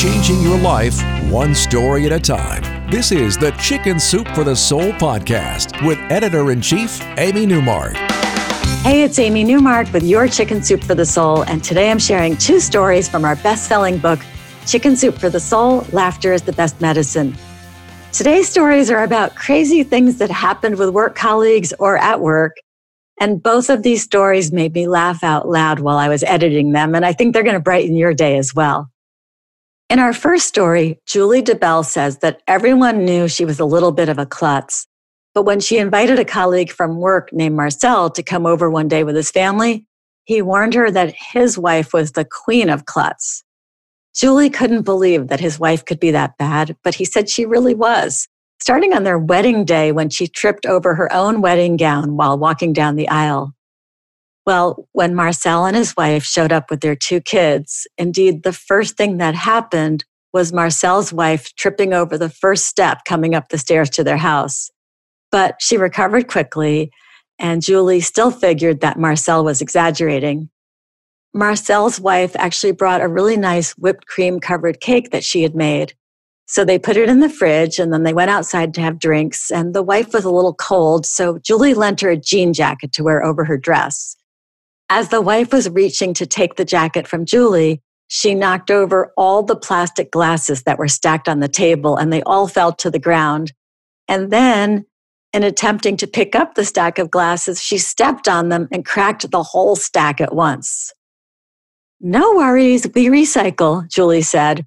Changing your life one story at a time. This is the Chicken Soup for the Soul podcast with editor in chief, Amy Newmark. Hey, it's Amy Newmark with your Chicken Soup for the Soul, and today I'm sharing two stories from our best selling book, Chicken Soup for the Soul Laughter is the Best Medicine. Today's stories are about crazy things that happened with work colleagues or at work. And both of these stories made me laugh out loud while I was editing them, and I think they're going to brighten your day as well. In our first story, Julie DeBell says that everyone knew she was a little bit of a klutz. But when she invited a colleague from work named Marcel to come over one day with his family, he warned her that his wife was the queen of klutz. Julie couldn't believe that his wife could be that bad, but he said she really was, starting on their wedding day when she tripped over her own wedding gown while walking down the aisle. Well, when Marcel and his wife showed up with their two kids, indeed, the first thing that happened was Marcel's wife tripping over the first step coming up the stairs to their house. But she recovered quickly, and Julie still figured that Marcel was exaggerating. Marcel's wife actually brought a really nice whipped cream covered cake that she had made. So they put it in the fridge and then they went outside to have drinks. And the wife was a little cold, so Julie lent her a jean jacket to wear over her dress. As the wife was reaching to take the jacket from Julie, she knocked over all the plastic glasses that were stacked on the table and they all fell to the ground. And then, in attempting to pick up the stack of glasses, she stepped on them and cracked the whole stack at once. No worries, we recycle, Julie said.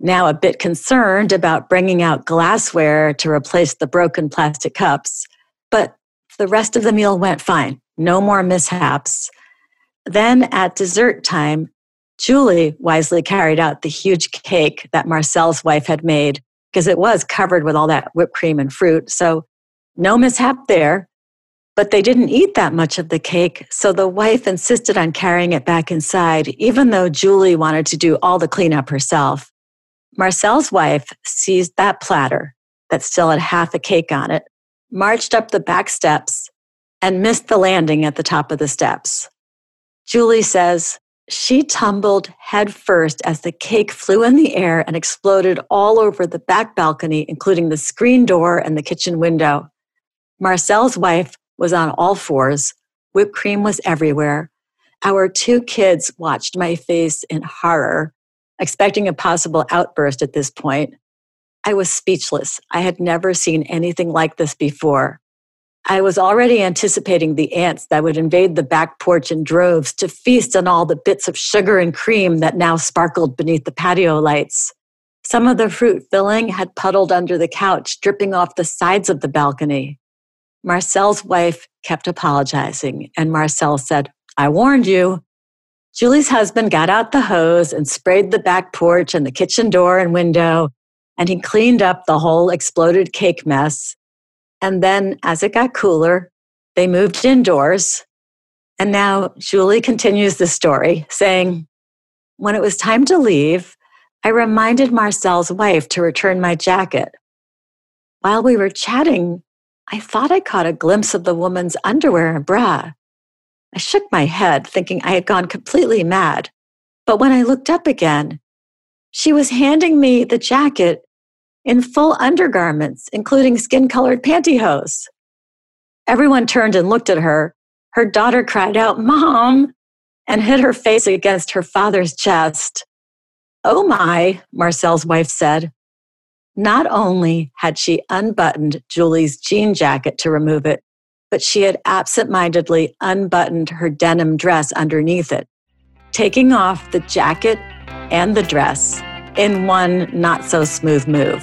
Now a bit concerned about bringing out glassware to replace the broken plastic cups, but the rest of the meal went fine. No more mishaps. Then at dessert time, Julie wisely carried out the huge cake that Marcel's wife had made because it was covered with all that whipped cream and fruit. So no mishap there. But they didn't eat that much of the cake, so the wife insisted on carrying it back inside, even though Julie wanted to do all the cleanup herself. Marcel's wife seized that platter that still had half a cake on it, marched up the back steps, and missed the landing at the top of the steps. Julie says she tumbled headfirst as the cake flew in the air and exploded all over the back balcony, including the screen door and the kitchen window. Marcel's wife was on all fours. Whipped cream was everywhere. Our two kids watched my face in horror, expecting a possible outburst at this point. I was speechless. I had never seen anything like this before. I was already anticipating the ants that would invade the back porch in droves to feast on all the bits of sugar and cream that now sparkled beneath the patio lights. Some of the fruit filling had puddled under the couch, dripping off the sides of the balcony. Marcel's wife kept apologizing, and Marcel said, I warned you. Julie's husband got out the hose and sprayed the back porch and the kitchen door and window, and he cleaned up the whole exploded cake mess and then as it got cooler, they moved indoors. And now Julie continues the story, saying, When it was time to leave, I reminded Marcel's wife to return my jacket. While we were chatting, I thought I caught a glimpse of the woman's underwear and bra. I shook my head, thinking I had gone completely mad. But when I looked up again, she was handing me the jacket in full undergarments, including skin colored pantyhose. Everyone turned and looked at her. Her daughter cried out, Mom, and hid her face against her father's chest. Oh my, Marcel's wife said. Not only had she unbuttoned Julie's jean jacket to remove it, but she had absent-mindedly unbuttoned her denim dress underneath it, taking off the jacket and the dress in one not so smooth move.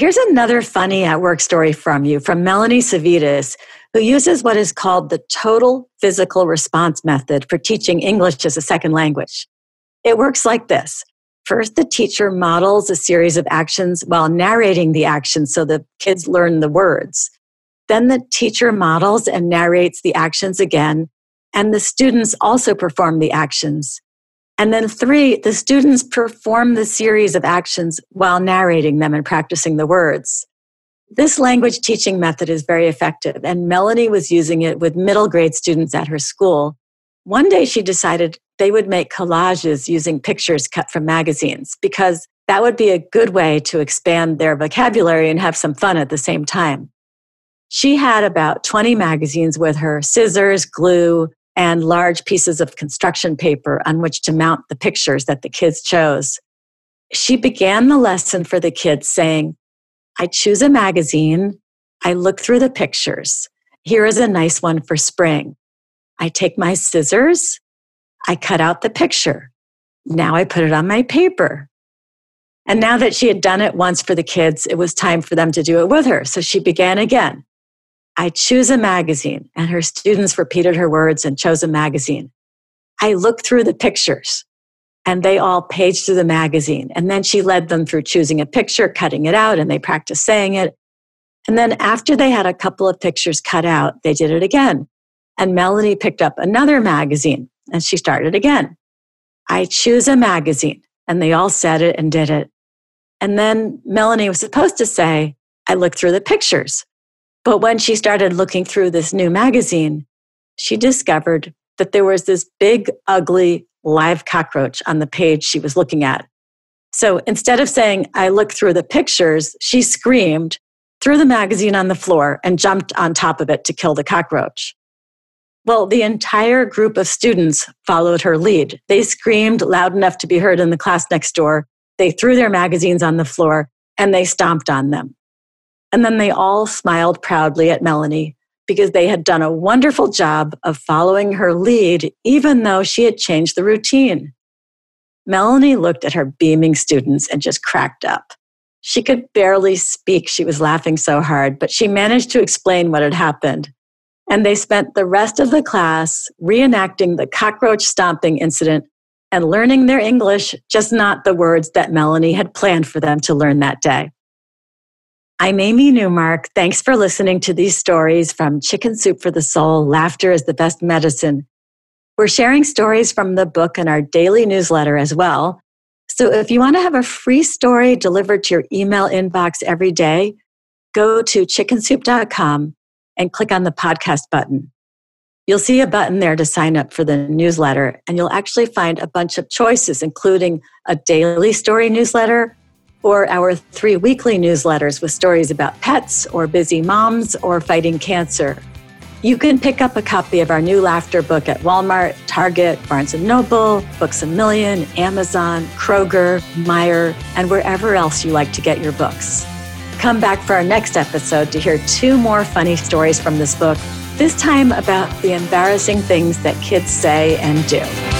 Here's another funny at work story from you from Melanie Savitas, who uses what is called the total physical response method for teaching English as a second language. It works like this. First, the teacher models a series of actions while narrating the actions so the kids learn the words. Then the teacher models and narrates the actions again, and the students also perform the actions. And then three, the students perform the series of actions while narrating them and practicing the words. This language teaching method is very effective, and Melanie was using it with middle grade students at her school. One day she decided they would make collages using pictures cut from magazines because that would be a good way to expand their vocabulary and have some fun at the same time. She had about 20 magazines with her scissors, glue, and large pieces of construction paper on which to mount the pictures that the kids chose. She began the lesson for the kids saying, I choose a magazine, I look through the pictures. Here is a nice one for spring. I take my scissors, I cut out the picture. Now I put it on my paper. And now that she had done it once for the kids, it was time for them to do it with her. So she began again. I choose a magazine, and her students repeated her words and chose a magazine. I look through the pictures, and they all paged through the magazine. And then she led them through choosing a picture, cutting it out, and they practiced saying it. And then after they had a couple of pictures cut out, they did it again. And Melanie picked up another magazine and she started again. I choose a magazine. And they all said it and did it. And then Melanie was supposed to say, I look through the pictures. But when she started looking through this new magazine, she discovered that there was this big, ugly live cockroach on the page she was looking at. So instead of saying, I look through the pictures, she screamed, threw the magazine on the floor, and jumped on top of it to kill the cockroach. Well, the entire group of students followed her lead. They screamed loud enough to be heard in the class next door. They threw their magazines on the floor and they stomped on them. And then they all smiled proudly at Melanie because they had done a wonderful job of following her lead, even though she had changed the routine. Melanie looked at her beaming students and just cracked up. She could barely speak. She was laughing so hard, but she managed to explain what had happened. And they spent the rest of the class reenacting the cockroach stomping incident and learning their English, just not the words that Melanie had planned for them to learn that day. I'm Amy Newmark. Thanks for listening to these stories from Chicken Soup for the Soul Laughter is the Best Medicine. We're sharing stories from the book in our daily newsletter as well. So if you want to have a free story delivered to your email inbox every day, go to chickensoup.com and click on the podcast button. You'll see a button there to sign up for the newsletter, and you'll actually find a bunch of choices, including a daily story newsletter or our three weekly newsletters with stories about pets or busy moms or fighting cancer. You can pick up a copy of our new laughter book at Walmart, Target, Barnes & Noble, Books A Million, Amazon, Kroger, Meijer, and wherever else you like to get your books. Come back for our next episode to hear two more funny stories from this book, this time about the embarrassing things that kids say and do.